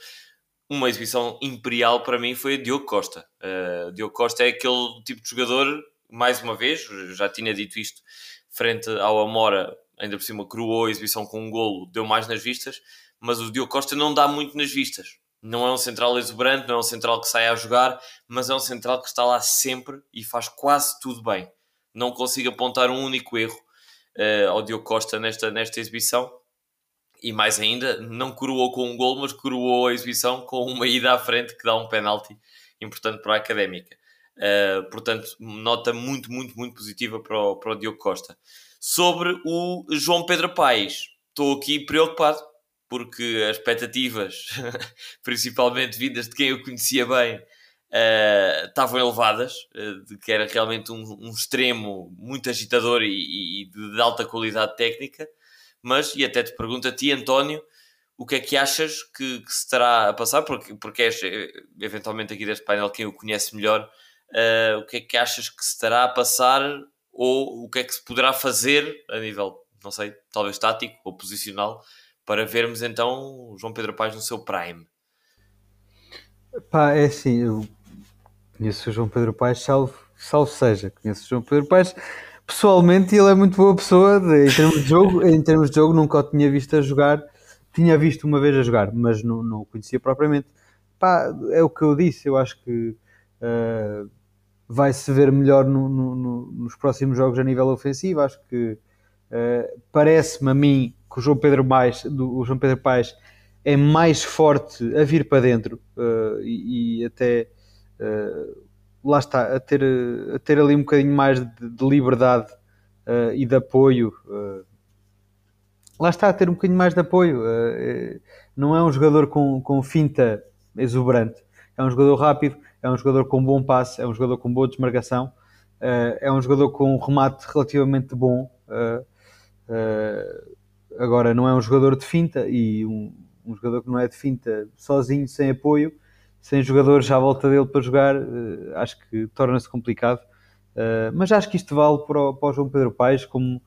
Uma exibição imperial para mim foi a Diogo Costa. Uh, Diogo Costa é aquele tipo de jogador mais uma vez, já tinha dito isto, frente ao Amora, ainda por cima cruou a exibição com um golo, deu mais nas vistas, mas o Diogo Costa não dá muito nas vistas. Não é um central exuberante, não é um central que sai a jogar, mas é um central que está lá sempre e faz quase tudo bem. Não consigo apontar um único erro uh, ao Diogo Costa nesta, nesta exibição. E mais ainda, não coroou com um gol, mas coroou a exibição com uma ida à frente que dá um penalti importante para a Académica. Uh, portanto, nota muito, muito, muito positiva para o, para o Diogo Costa. Sobre o João Pedro Paes, estou aqui preocupado, porque as expectativas, principalmente vindas de quem eu conhecia bem, uh, estavam elevadas, uh, de que era realmente um, um extremo muito agitador e, e, de alta qualidade técnica. Mas, e até te pergunto a ti, António, o que é que achas que, que se estará a passar? Porque, porque és eventualmente aqui deste painel quem o conhece melhor Uh, o que é que achas que se estará a passar ou o que é que se poderá fazer a nível, não sei, talvez tático ou posicional, para vermos então o João Pedro Paes no seu prime? Pá, é assim, eu conheço o João Pedro Paes, salvo, salvo seja, conheço o João Pedro Paes pessoalmente ele é muito boa pessoa de, em termos de jogo, em termos de jogo nunca o tinha visto a jogar, tinha visto uma vez a jogar, mas não, não o conhecia propriamente. Pá, é o que eu disse, eu acho que uh, vai se ver melhor no, no, no, nos próximos jogos a nível ofensivo. Acho que uh, parece-me a mim que o João Pedro mais, do, o João Pedro Paes é mais forte a vir para dentro uh, e, e, até uh, lá está, a ter, a ter ali um bocadinho mais de, de liberdade e de apoio. lá está, a ter um bocadinho mais de apoio. não é um jogador com, com finta exuberante, é um jogador rápido, é um jogador com bom passe, é um jogador com boa desmarcação, uh, é um jogador com um remate relativamente bom. Uh, uh, agora, não é um jogador de finta e um, um, jogador que não é de finta sozinho, sem apoio, sem jogadores à volta dele para jogar, acho que torna-se complicado. mas acho que isto vale para o, para o João Pedro Paes como,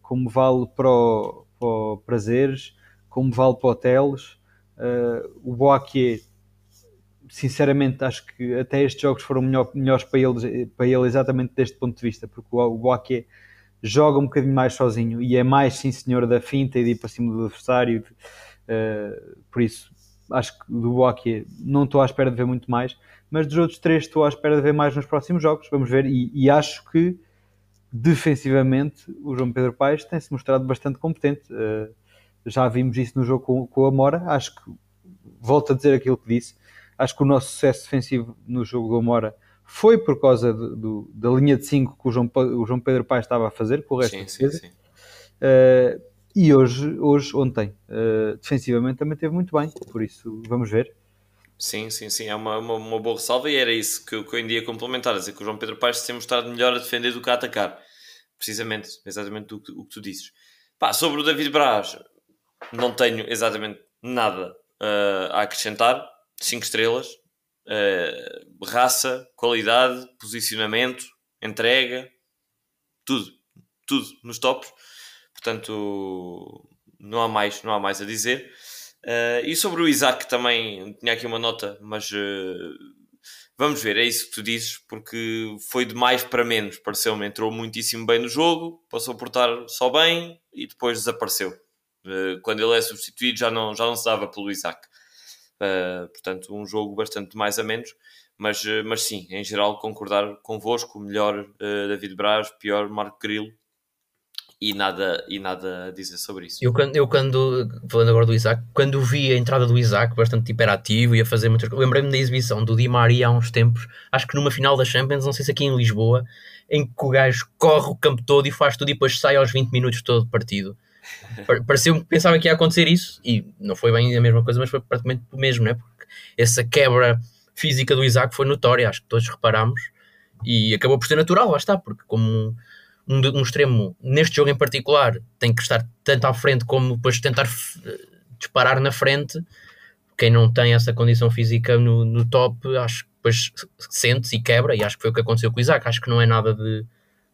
como vale para o, para o Prazeres, como vale para o Teles. o Boaquier sinceramente acho que até estes jogos foram melhor, melhores para, eles, para ele exatamente deste ponto de vista, porque o, Boaké joga um bocadinho mais sozinho e é mais sim senhor da finta e de ir para cima do adversário, uh, por isso acho que do Boaké não estou à espera de ver muito mais, mas dos outros três estou à espera de ver mais nos próximos jogos, vamos ver, e, e acho que defensivamente o João Pedro Paes tem-se mostrado bastante competente, uh, já vimos isso no jogo com, com a Mora, acho que volto a dizer aquilo que disse, Acho que o nosso sucesso defensivo no jogo do Amora foi por causa de, do, da linha de 5 que o João, o João Pedro Paes estava a fazer com o resto sim, da defesa. Sim, sim. Uh, e hoje, hoje ontem, uh, defensivamente também teve muito bem, por isso vamos ver. Sim, sim, sim, é uma, uma, uma boa ressalva e era isso que, que eu ainda ia complementar, dizer que o João Pedro Paes tem mostrado melhor a defender do que a atacar. Precisamente, exatamente o que, o que tu dizes. Pá, sobre o David Braz, não tenho exatamente nada uh, a acrescentar. 5 estrelas, uh, raça, qualidade, posicionamento, entrega, tudo, tudo nos tops. Portanto, não há mais, não há mais a dizer. Uh, e sobre o Isaac também tinha aqui uma nota, mas uh, vamos ver, é isso que tu dizes, porque foi de mais para menos, pareceu-me, entrou muitíssimo bem no jogo, passou a portar só bem e depois desapareceu. Uh, quando ele é substituído já não, já não se dava pelo Isaac. Uh, portanto, um jogo bastante mais a menos. Mas, uh, mas sim, em geral, concordar convosco. Melhor uh, David Braz, pior Marco Grilo. E nada, e nada a dizer sobre isso. Eu quando, eu quando, falando agora do Isaac, quando vi a entrada do Isaac bastante hiperativo e a fazer muitas coisas, lembrei-me da exibição do Di Maria há uns tempos, acho que numa final da Champions, não sei se aqui em Lisboa, em que o gajo corre o campo todo e faz tudo e depois sai aos 20 minutos todo partido. Pareceu pensava que ia acontecer isso e não foi bem a mesma coisa, mas foi praticamente o mesmo, né? Porque essa quebra física do Isaac foi notória, acho que todos reparámos e acabou por ser natural, lá está, porque como um, um extremo neste jogo em particular tem que estar tanto à frente como depois tentar disparar na frente. Quem não tem essa condição física no, no top, acho que depois sente e quebra, e acho que foi o que aconteceu com o Isaac. Acho que não é nada de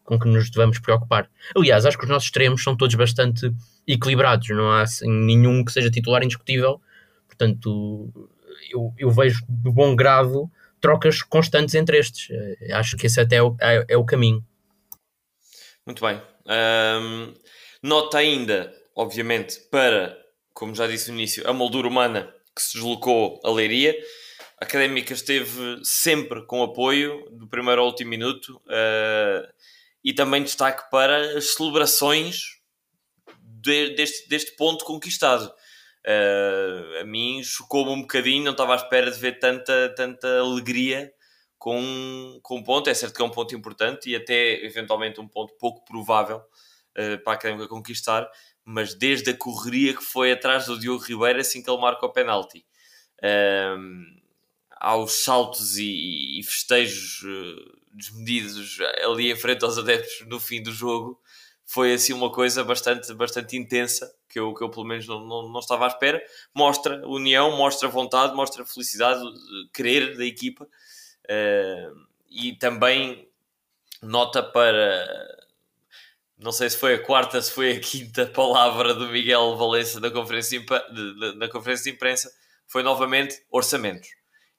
com que nos devamos preocupar. Aliás, acho que os nossos extremos são todos bastante equilibrados, não há assim, nenhum que seja titular indiscutível, portanto, eu, eu vejo de bom grado trocas constantes entre estes. Eh, acho que esse até é o, é, é o caminho. Muito bem. Um, nota ainda, obviamente, para, como já disse no início, a moldura humana que se deslocou a Leiria. A Académica esteve sempre com apoio, do primeiro ao último minuto. Uh, e também destaque para as celebrações de, deste, deste ponto conquistado. Uh, a mim chocou-me um bocadinho, não estava à espera de ver tanta, tanta alegria com, com um ponto. É certo que é um ponto importante e até eventualmente um ponto pouco provável uh, para a Académica conquistar, mas desde a correria que foi atrás do Diogo Ribeiro assim que ele marca o penalti. Uh, aos saltos e, e festejos desmedidos ali em frente aos adeptos no fim do jogo foi assim uma coisa bastante, bastante intensa que eu, que eu pelo menos não, não, não estava à espera. Mostra união, mostra vontade, mostra felicidade, querer da equipa. e também nota para não sei se foi a quarta, se foi a quinta palavra do Miguel Valença na conferência, na conferência de imprensa, foi novamente orçamentos.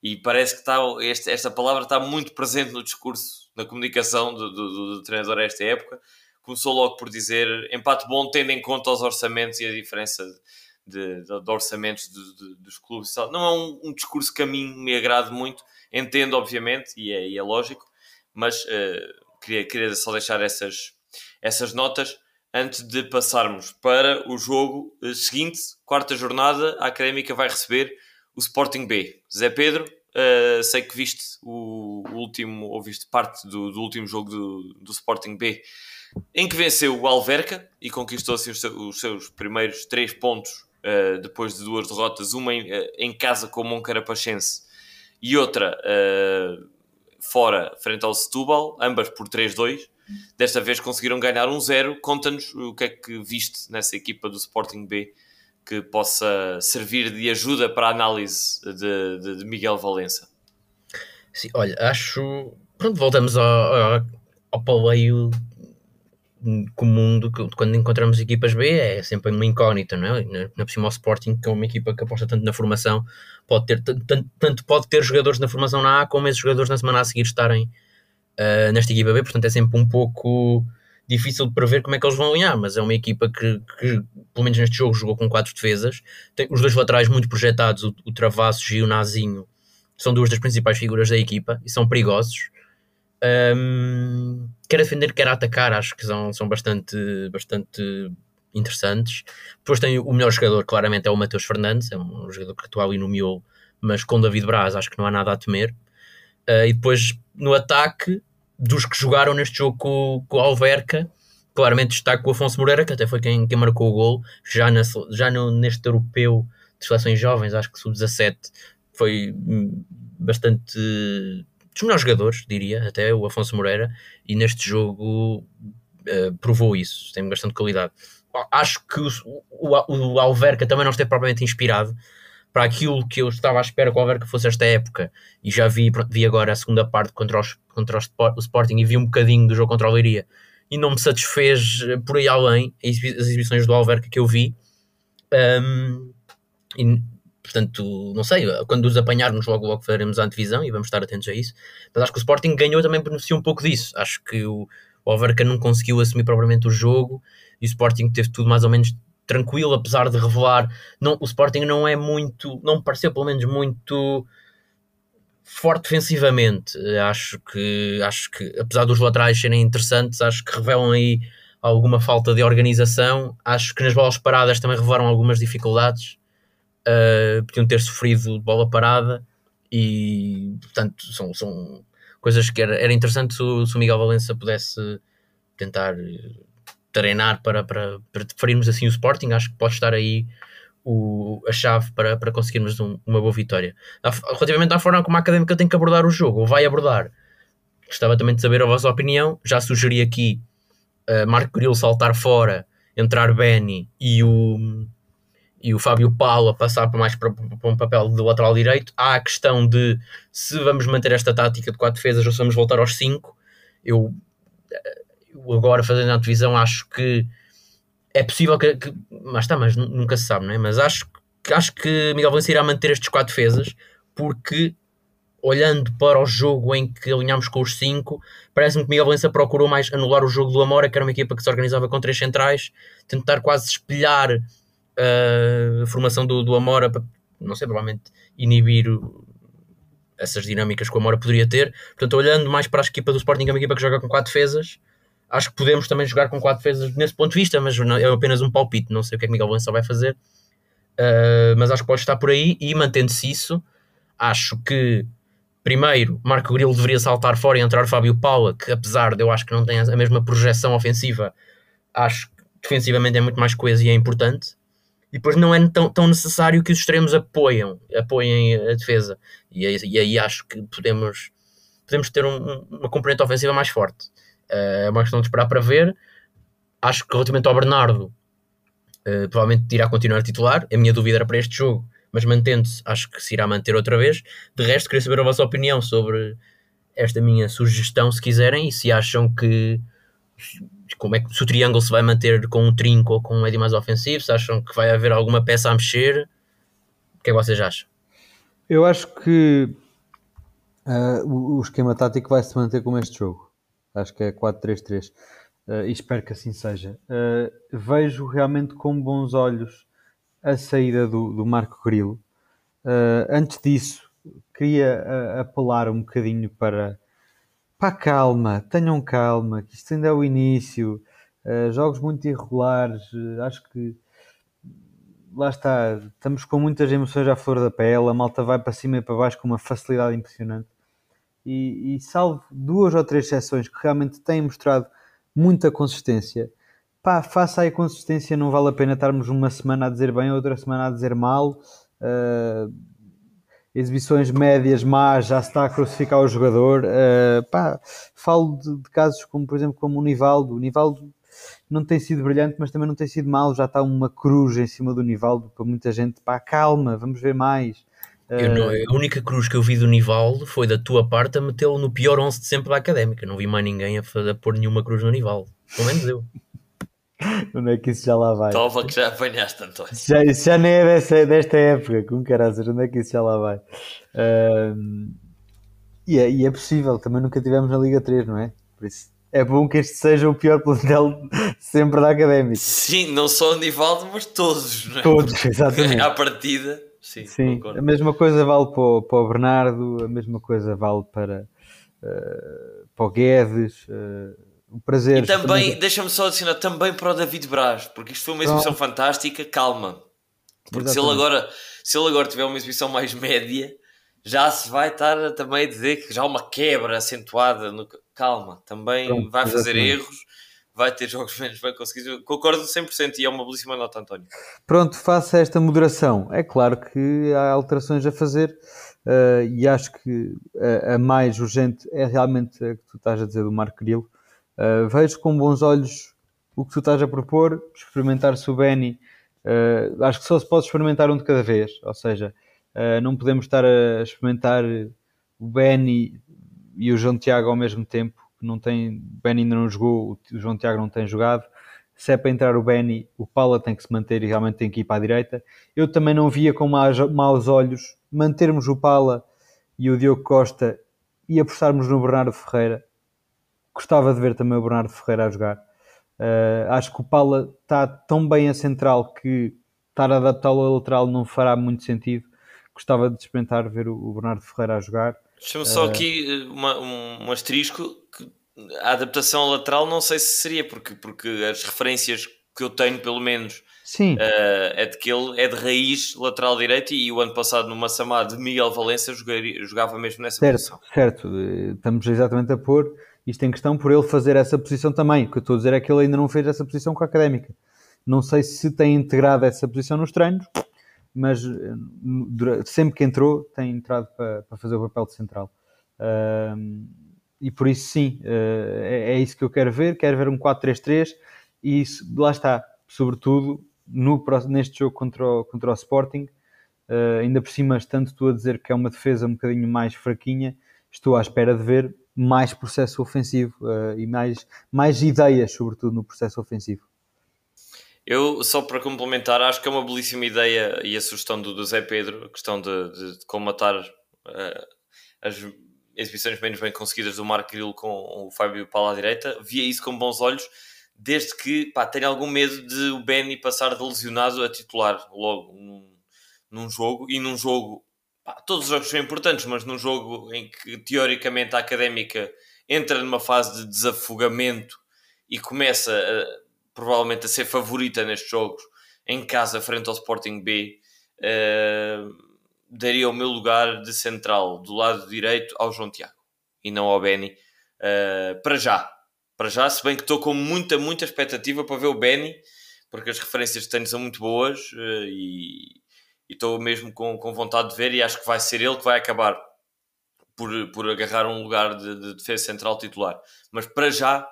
E parece que está, este, esta palavra está muito presente no discurso, na comunicação do, do, do treinador esta época. Começou logo por dizer empate bom, tendo em conta os orçamentos e a diferença de, de, de orçamentos de, dos clubes. Não é um, um, discurso que a mim me agrade muito, entendo, obviamente, e é, e é lógico, mas uh, queria, queria só deixar essas, essas notas antes de passarmos para o jogo uh, seguinte, quarta jornada, a Académica vai receber o Sporting B. Zé Pedro, uh, sei que viste o, último, ou viste parte do, do último jogo do, do, Sporting B, em que venceu o Alverca e conquistou assim os, os seus primeiros três pontos uh, depois de duas derrotas, uma em, em casa com o Moncarapachense e outra fora, frente ao Setúbal, ambas por 3-2 Desta vez conseguiram ganhar um zero. Conta-nos o que é que viste nessa equipa do Sporting B que possa servir de ajuda para a análise de, de, de Miguel Valença. Sim, olha, acho. Pronto, voltamos ao, ao, ao paleio comum do que quando encontramos equipas B é sempre uma incógnita, não é? Na, na cima o Sporting, que é uma equipa que aposta tanto na formação, pode ter tanto, tanto pode ter jogadores na formação na A como esses jogadores na semana a seguir estarem uh, nesta equipa B, portanto é sempre um pouco difícil de prever como é que eles vão alinhar, mas é uma equipa que, que pelo menos neste jogo, jogou com quatro defesas, tem os dois laterais muito projetados, o, o Travassos e o Nazinho, são duas das principais figuras da equipa e são perigosos. Um, quer defender, quer atacar, acho que são, são bastante, bastante interessantes. Depois tem o melhor jogador, claramente, é o Mateus Fernandes, é um jogador que atua ali no miolo, mas com David Braz acho que não há nada a temer. Uh, e depois no ataque, dos que jogaram neste jogo com, com o Alverca, claramente destaco o Afonso Moreira, que até foi quem, quem marcou o gol, já, na, já no, neste europeu de seleções jovens, acho que sub-17, foi hum, bastante dos melhores jogadores, diria, até o Afonso Moreira, e neste jogo uh, provou isso, tem bastante qualidade. Acho que o, o, o Alverca também não esteve propriamente inspirado, para aquilo que eu estava à espera que o Alverca fosse esta época. E já vi, vi agora a segunda parte contra, os, contra o Sporting e vi um bocadinho do jogo contra o Leiria. E não me satisfez eh, por aí além as exibições do Alverca que eu vi. Um, e, portanto, não sei, quando os apanharmos logo logo faremos a antevisão e vamos estar atentos a isso, mas acho que o Sporting ganhou também beneficiou um pouco disso, acho que o, o Alverca não conseguiu assumir propriamente o jogo e o Sporting teve tudo mais ou menos tranquilo, apesar de revelar. Não, o Sporting não é muito, não me pareceu pelo menos muito forte defensivamente. Acho que, acho que, apesar dos laterais serem interessantes, acho que revelam aí alguma falta de organização. Acho que nas bolas paradas também revelaram algumas dificuldades. Uh, podiam ter sofrido bola parada e, portanto, são, são coisas que era, era interessante se se o Miguel Valença pudesse tentar treinar para, para, para deferirmos assim o Sporting, acho que pode estar aí o, a chave para, para conseguirmos um, uma boa vitória. Relativamente à forma como a Académica tem que abordar o jogo, ou vai abordar, gostava também de saber a vossa opinião. Já sugeri aqui uh, Marco Grilo saltar fora, entrar Benny e o, e o Fábio Paulo a passar para mais para, para, um papel de lateral direito. Há a questão de se vamos manter esta tática de quatro defesas ou se vamos voltar aos cinco. Eu agora fazendo a divisão, acho que é possível que, que mas está, mas nunca se sabe, não é? Mas acho, acho que Miguel Valencia irá manter estes quatro defesas, porque olhando para o jogo em que alinhámos com os cinco, parece-me que Miguel Valença procurou mais anular o jogo do Amora, que era uma equipa que se organizava com três centrais, tentar quase espelhar uh, a formação do, do Amora para, não sei, provavelmente inibir essas dinâmicas que o Amora poderia ter. Portanto, olhando mais para a equipa do Sporting, que é uma equipa que joga com quatro defesas, acho que podemos também jogar com quatro defesas nesse ponto de vista, mas é apenas um palpite, não sei o que é que Miguel Valença vai fazer, uh, mas acho que pode estar por aí e mantendo-se isso, acho que primeiro Marco Grilo deveria saltar fora e entrar o Fábio Paula, que apesar de eu acho que não tem a mesma projeção ofensiva, acho que defensivamente é muito mais coeso e é importante. E depois não é tão, tão necessário que os extremos apoiam, apoiem a defesa. E, e aí acho que podemos, podemos ter um, uma componente ofensiva mais forte. Eh, é uma questão de esperar para ver. Acho que relativamente ao Bernardo, uh, provavelmente irá continuar titular. A minha dúvida era para este jogo, mas mantendo-se, acho que se irá manter outra vez. De resto, queria saber a vossa opinião sobre esta minha sugestão, se quiserem, e se acham que como é que se o triângulo se vai manter com um trinco ou com um médio mais ofensivo, se acham que vai haver alguma peça a mexer, o que é que vocês acham? Eu acho que uh, o, esquema tático vai se manter como este jogo. Acho que é 4-3-3. Uh, e espero que assim seja. Uh, vejo realmente com bons olhos a saída do, do Marco Grilo. antes disso, queria apelar um bocadinho para pá, calma, tenham calma, que isto ainda é o início. Uh, jogos muito irregulares, uh, acho que lá está, estamos com muitas emoções à flor da pele, a malta vai para cima e para baixo com uma facilidade impressionante. E, e salvo duas ou três sessões que realmente têm mostrado muita consistência, pá, faça aí consistência, não vale a pena estarmos uma semana a dizer bem, outra semana a dizer mal. Uh, exibições médias más, já se está a crucificar o jogador. Uh, pá, falo de, de, casos como, por exemplo, como o Nivaldo. O Nivaldo não tem sido brilhante, mas também não tem sido mal. Já está uma cruz em cima do Nivaldo para muita gente. Pá, calma, vamos ver mais. Uh... Não, a única cruz que eu vi do Nivaldo foi da tua parte a metê-lo no pior 11 de sempre da Académica. Não vi mais ninguém a, a pôr nenhuma cruz no Nivaldo. Pelo menos eu. Onde é que isso já lá vai? Toma que já apanhaste, António. Isso já, isso já nem é dessa, desta época, com caraças, onde é que isso já lá vai? Uh, e, é, e é possível, também nunca tivemos na Liga 3, não é? Por isso é bom que este seja o pior plantel sempre da Académica. Sim, não só o Nivaldo, mas todos, não é? Todos, exatamente. À partida, sim. sim. A mesma coisa vale para o, para o Bernardo, a mesma coisa vale para, uh, para o Guedes. Uh, o prazer. E também, deixa-me só adicionar, também para o David Braz, porque isto foi uma exibição fantástica, calma. Porque se ele, agora, se ele agora tiver uma exibição mais média, já se vai estar também a dizer que já há uma quebra acentuada. No... Calma, também Pronto, vai fazer exatamente. erros, vai ter jogos menos bem conseguidos. Concordo 100% e é uma belíssima nota, António. Pronto, faça esta moderação. É claro que há alterações a fazer. Uh, e acho que a, a, mais urgente é realmente a que tu estás a dizer do Marco Grilo, Uh, vejo com bons olhos o que tu estás a propor, experimentar-se o Benny. Uh, acho que só se pode experimentar um de cada vez, ou seja, não podemos estar a experimentar o Benny e o João Tiago ao mesmo tempo. Não tem, o Benny ainda não jogou, o João Tiago não tem jogado. Se é para entrar o Benny, o Paula tem que se manter e realmente tem que ir para a direita. Eu também não via com maus, olhos mantermos o Paula e o Diogo Costa e apostarmos no Bernardo Ferreira Gostava de ver também o Bernardo Ferreira a jogar. Uh, acho que o Paula está tão bem a central que estar a adaptá-lo a lateral não fará muito sentido. Gostava de experimentar ver o, Bernardo Ferreira a jogar. Deixa-me só uh, aqui eh, uma, um, um asterisco que a adaptação lateral não sei se seria, porque, porque as referências que eu tenho, pelo menos, Sim. Uh, é de que ele é de raiz lateral direito e o ano passado numa samada de Miguel Valença jogaria, jogava mesmo nessa certo, posição. Certo, estamos exatamente a pôr isto em questão por ele fazer essa posição também. O que eu estou a dizer é que ele ainda não fez essa posição com a académica. Não sei se tem integrado essa posição nos treinos, mas eh, sempre que entrou, tem entrado para, para fazer o papel de central. E por isso, sim, uh, é, é, isso que eu quero ver. Quero ver um 4-3-3 e lá está, sobretudo no, neste jogo contra o, contra o Sporting. Uh, ainda por cima, estando tu a dizer que é uma defesa um bocadinho mais fraquinha, estou à espera de ver mais processo ofensivo e mais, mais ideias, sobretudo no processo ofensivo. Eu, só para complementar, acho que é uma belíssima ideia e a sugestão do, do Zé Pedro, a questão de, de, de comatar uh, as exibições menos bem conseguidas do Marco Grilo com o Fábio Paulo à direita. Via isso com bons olhos, desde que pá, tenha algum medo de o Benny passar de lesionado a titular logo num, num jogo e num jogo todos os jogos são importantes, mas num jogo em que teoricamente a académica entra numa fase de desafogamento e começa a, provavelmente a ser favorita nestes jogos em casa frente ao Sporting B, uh, daria o meu lugar de central do lado direito ao João Tiago e não ao Benny uh, para já. Para já, se bem que estou com muita, muita expectativa para ver o Benny, porque as referências que tenho são muito boas uh, e, estou mesmo com, com vontade de ver e acho que vai ser ele que vai acabar por, por agarrar um lugar de, de defesa central titular. Mas para já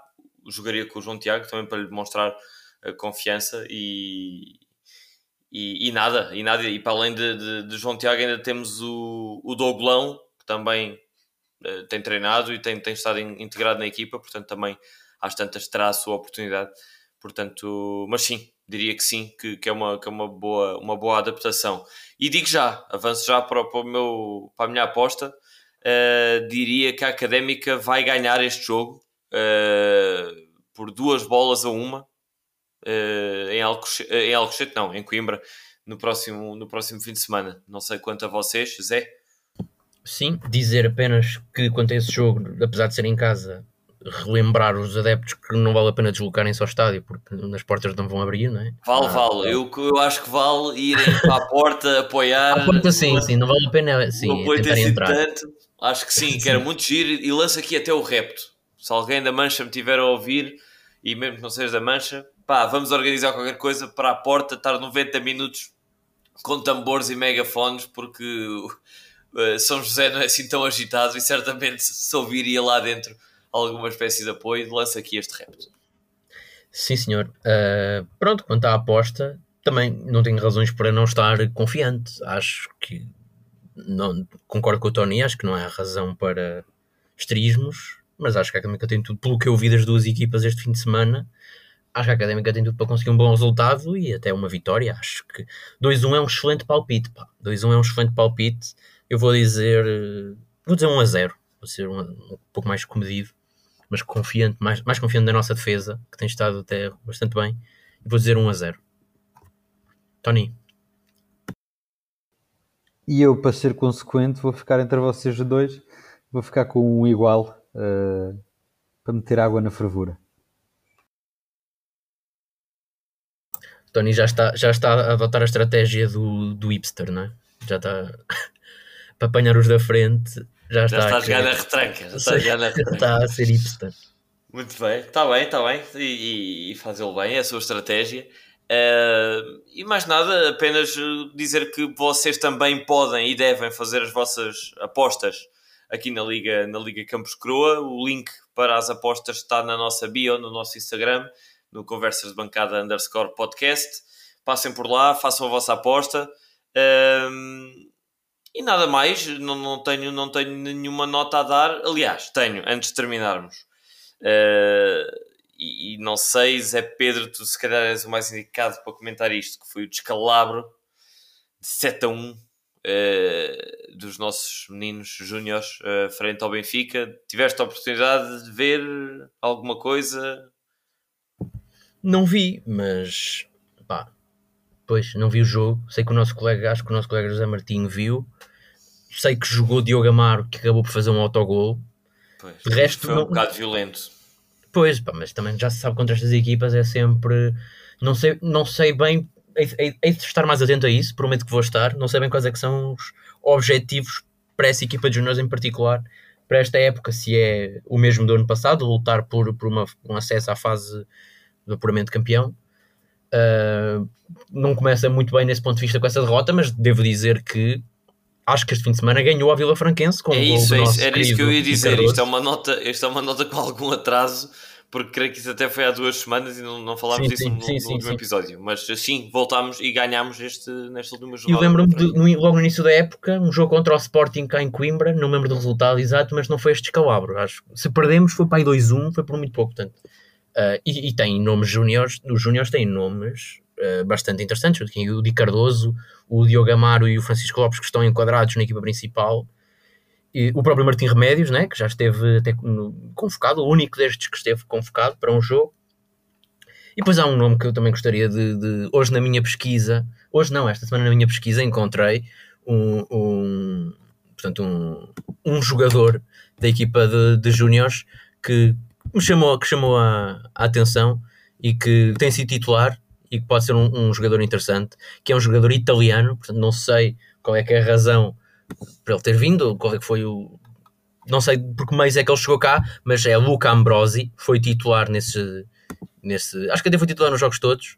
jogaria com o João Tiago também para lhe demonstrar a confiança e, e, e, nada, e nada, e para além de, de, de, João Tiago ainda temos o, o Douglão, que também uh, tem treinado e tem, tem estado in, integrado na equipa, portanto também às tantas terá a sua oportunidade. Portanto, mas sim, diria que sim, que, que, é, uma, que é uma, boa, uma boa adaptação. E digo já, avanço já para, para, o meu, para a minha aposta, uh, diria que a Académica vai ganhar este jogo uh, por duas bolas a uma uh, em, Alcochete, em Alcochete, não, em Coimbra, no próximo, no próximo fim de semana. Não sei quanto a vocês, Zé. Sim, dizer apenas que quanto a esse jogo, apesar de ser em casa, relembrar os adeptos que não vale a pena deslocarem-se ao estádio porque nas portas não vão abrir, não é? Vale, ah, vale. Eu, eu acho que vale irem para a porta apoiar. A porta sim, sim, não vale a pena sim, não pode ter entrar. Tanto. Acho que sim, que era muito giro e lança aqui até o repto. Se alguém da Mancha me tiver a ouvir e mesmo que não seja da Mancha, pá, vamos organizar qualquer coisa para a porta estar 90 minutos com tambores e megafones porque uh, São José não é assim tão agitado e certamente se ouviria lá dentro alguma espécie de apoio, lança aqui este repto. Sim, senhor. Uh, pronto, quanto à aposta, também não tenho razões para não estar confiante. Acho que não concordo com o Tony, acho que não há razão para esterismos, mas acho que a Académica tem tudo, pelo que eu vi das duas equipas este fim de semana, acho que a Académica tem tudo para conseguir um bom resultado e até uma vitória. Acho que 2-1 é um excelente palpite. 2-1 é um excelente palpite. Eu vou dizer, vou dizer 1 a 0. Vou ser um, um pouco mais comedido mas confiante, mais, mais confiante na nossa defesa, que tem estado até bastante bem. E vou dizer 1 a 0. Tony. E eu, para ser consequente, vou ficar entre vocês dois. Vou ficar com um igual uh, para meter água na fervura. Tony já está, já está a adotar a estratégia do, do hipster, não é? Já está para apanhar os da frente já, já está, a jogar na retranca. Já está a jogar na retranca. Está a ser hipster. Muito bem, está bem, está bem. E, e fazê-lo bem, é a sua estratégia. Uh, e mais nada, apenas dizer que vocês também podem e devem fazer as vossas apostas aqui na Liga, na Liga Campos Croa. O link para as apostas está na nossa bio, no nosso Instagram, no Conversas de Bancada underscore podcast. Passem por lá, façam a vossa aposta. Uh, e nada mais, não, não, tenho, não tenho nenhuma nota a dar. Aliás, tenho, antes de terminarmos. Uh, e, e, não sei, Zé Pedro, tu se calhar és o mais indicado para comentar isto, que foi o descalabro de 7 a 1 uh, dos nossos meninos júniores uh, frente ao Benfica. Tiveste a oportunidade de ver alguma coisa? Não vi, mas pá, pois não vi o jogo. Sei que o nosso colega, acho que o nosso colega José Martinho viu sei que jogou Diogo Amaro, que acabou por fazer um autogol. Pois, de resto, foi um não... bocado violento. Pois, pá, mas também já se sabe contra estas equipas é sempre. Não sei, não sei bem. Hei de estar mais atento a isso, prometo que vou estar. Não sei bem quais é são os objetivos para essa equipa de juniors em particular, para esta época, se é o mesmo do ano passado, lutar por, por uma, um acesso à fase do apuramento campeão. Uh, não começa muito bem nesse ponto de vista com essa derrota, mas devo dizer que acho que este fim de semana ganhou a Vila Franquense com é isso, é isso, era isso que eu ia dizer. Isto é, uma nota, isto é uma nota com algum atraso, porque creio que isso até foi há duas semanas e não, não falámos sim, disso sim, no, sim, no último episódio. Mas sim, voltámos e ganhámos este, nesta última jornada. E eu lembro-me logo no início da época, um jogo contra o Sporting cá em Coimbra, não lembro do resultado exato, mas não foi este descalabro. Acho se perdemos foi para aí 2-1, foi por muito pouco. Portanto. Uh, e, e, tem nomes júniores, os júniores têm nomes uh, bastante interessantes. O Di Cardoso, o Diogo Amaro e o Francisco Lopes, que estão enquadrados na equipa principal. E o próprio Martim Remédios, né, que já esteve até convocado, o único destes que esteve convocado para um jogo. E depois há um nome que eu também gostaria de, de Hoje, na minha pesquisa, hoje não, esta semana na minha pesquisa, encontrei um, um portanto, um, um jogador da equipa de, de júniores que me chamou, que chamou a, a atenção e que tem sido titular e que pode ser um, um, jogador interessante, que é um jogador italiano, portanto não sei qual é que é a razão para ele ter vindo, qual é que foi o... Não sei por que meios é que ele chegou cá, mas é Luca Ambrosi, foi titular nesse... nesse acho que até foi titular nos jogos todos.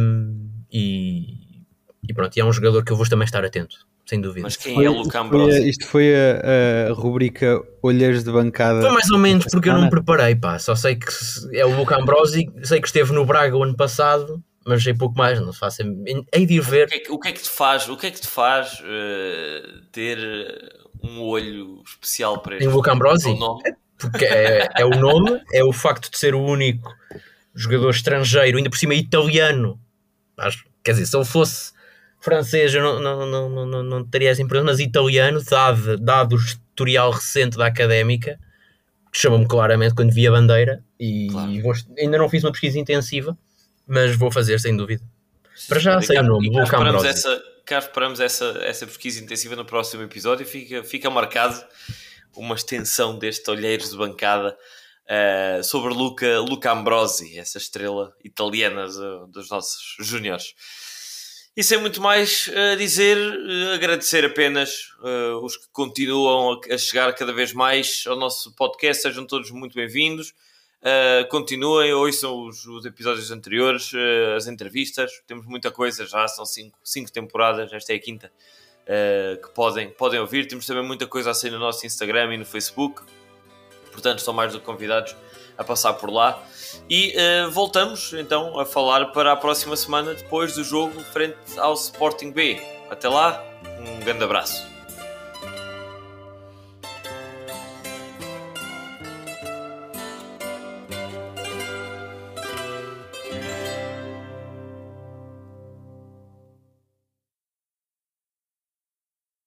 Um, e, e pronto, e é um jogador que eu vou também estar atento sem dúvida. Mas quem foi, é o Luca Ambrosio? Isto foi a, a, rubrica Olheiros de Bancada. Foi mais ou menos porque eu não me preparei, pá. Só sei que é o Luca Ambrosio, sei que esteve no Braga o ano passado, mas sei pouco mais, não faço. Hei de ir ver. O que, é que, o que é que te faz, o que é que te faz uh, ter um olho especial para Em este Luca Ambrosi? nome. Porque é, é o nome, é o facto de ser o único jogador estrangeiro, ainda por cima italiano. Acho, quer dizer, se ele fosse francês, eu não, não, não, não, não, não teria essa impressão, mas italiano, dado, dado o historial recente da académica, que chama-me claramente quando vi a bandeira, e Claro. ainda não fiz uma pesquisa intensiva, mas vou fazer sem dúvida. Para já sei o nome, e cá esperamos, essa, cá esperamos essa, essa pesquisa intensiva no próximo episódio. Fica, fica marcado uma extensão deste Olheiros de Bancada eh, sobre Luca, Luca Ambrosi, essa estrela italiana do- dos nossos júniores. E sem muito mais a dizer, eh, agradecer apenas eh, os que continuam a, a chegar cada vez mais ao nosso podcast, sejam todos muito bem-vindos. Uh, continuem, ouçam os, os episódios anteriores, uh, as entrevistas. Temos muita coisa já, são cinco, cinco temporadas, esta é a quinta, uh, que podem, podem ouvir. Temos também muita coisa a sair no nosso Instagram e no Facebook, portanto, estão mais do que convidados a passar por lá. E voltamos então a falar para a próxima semana, depois do jogo frente ao Sporting B. Até lá, um grande abraço.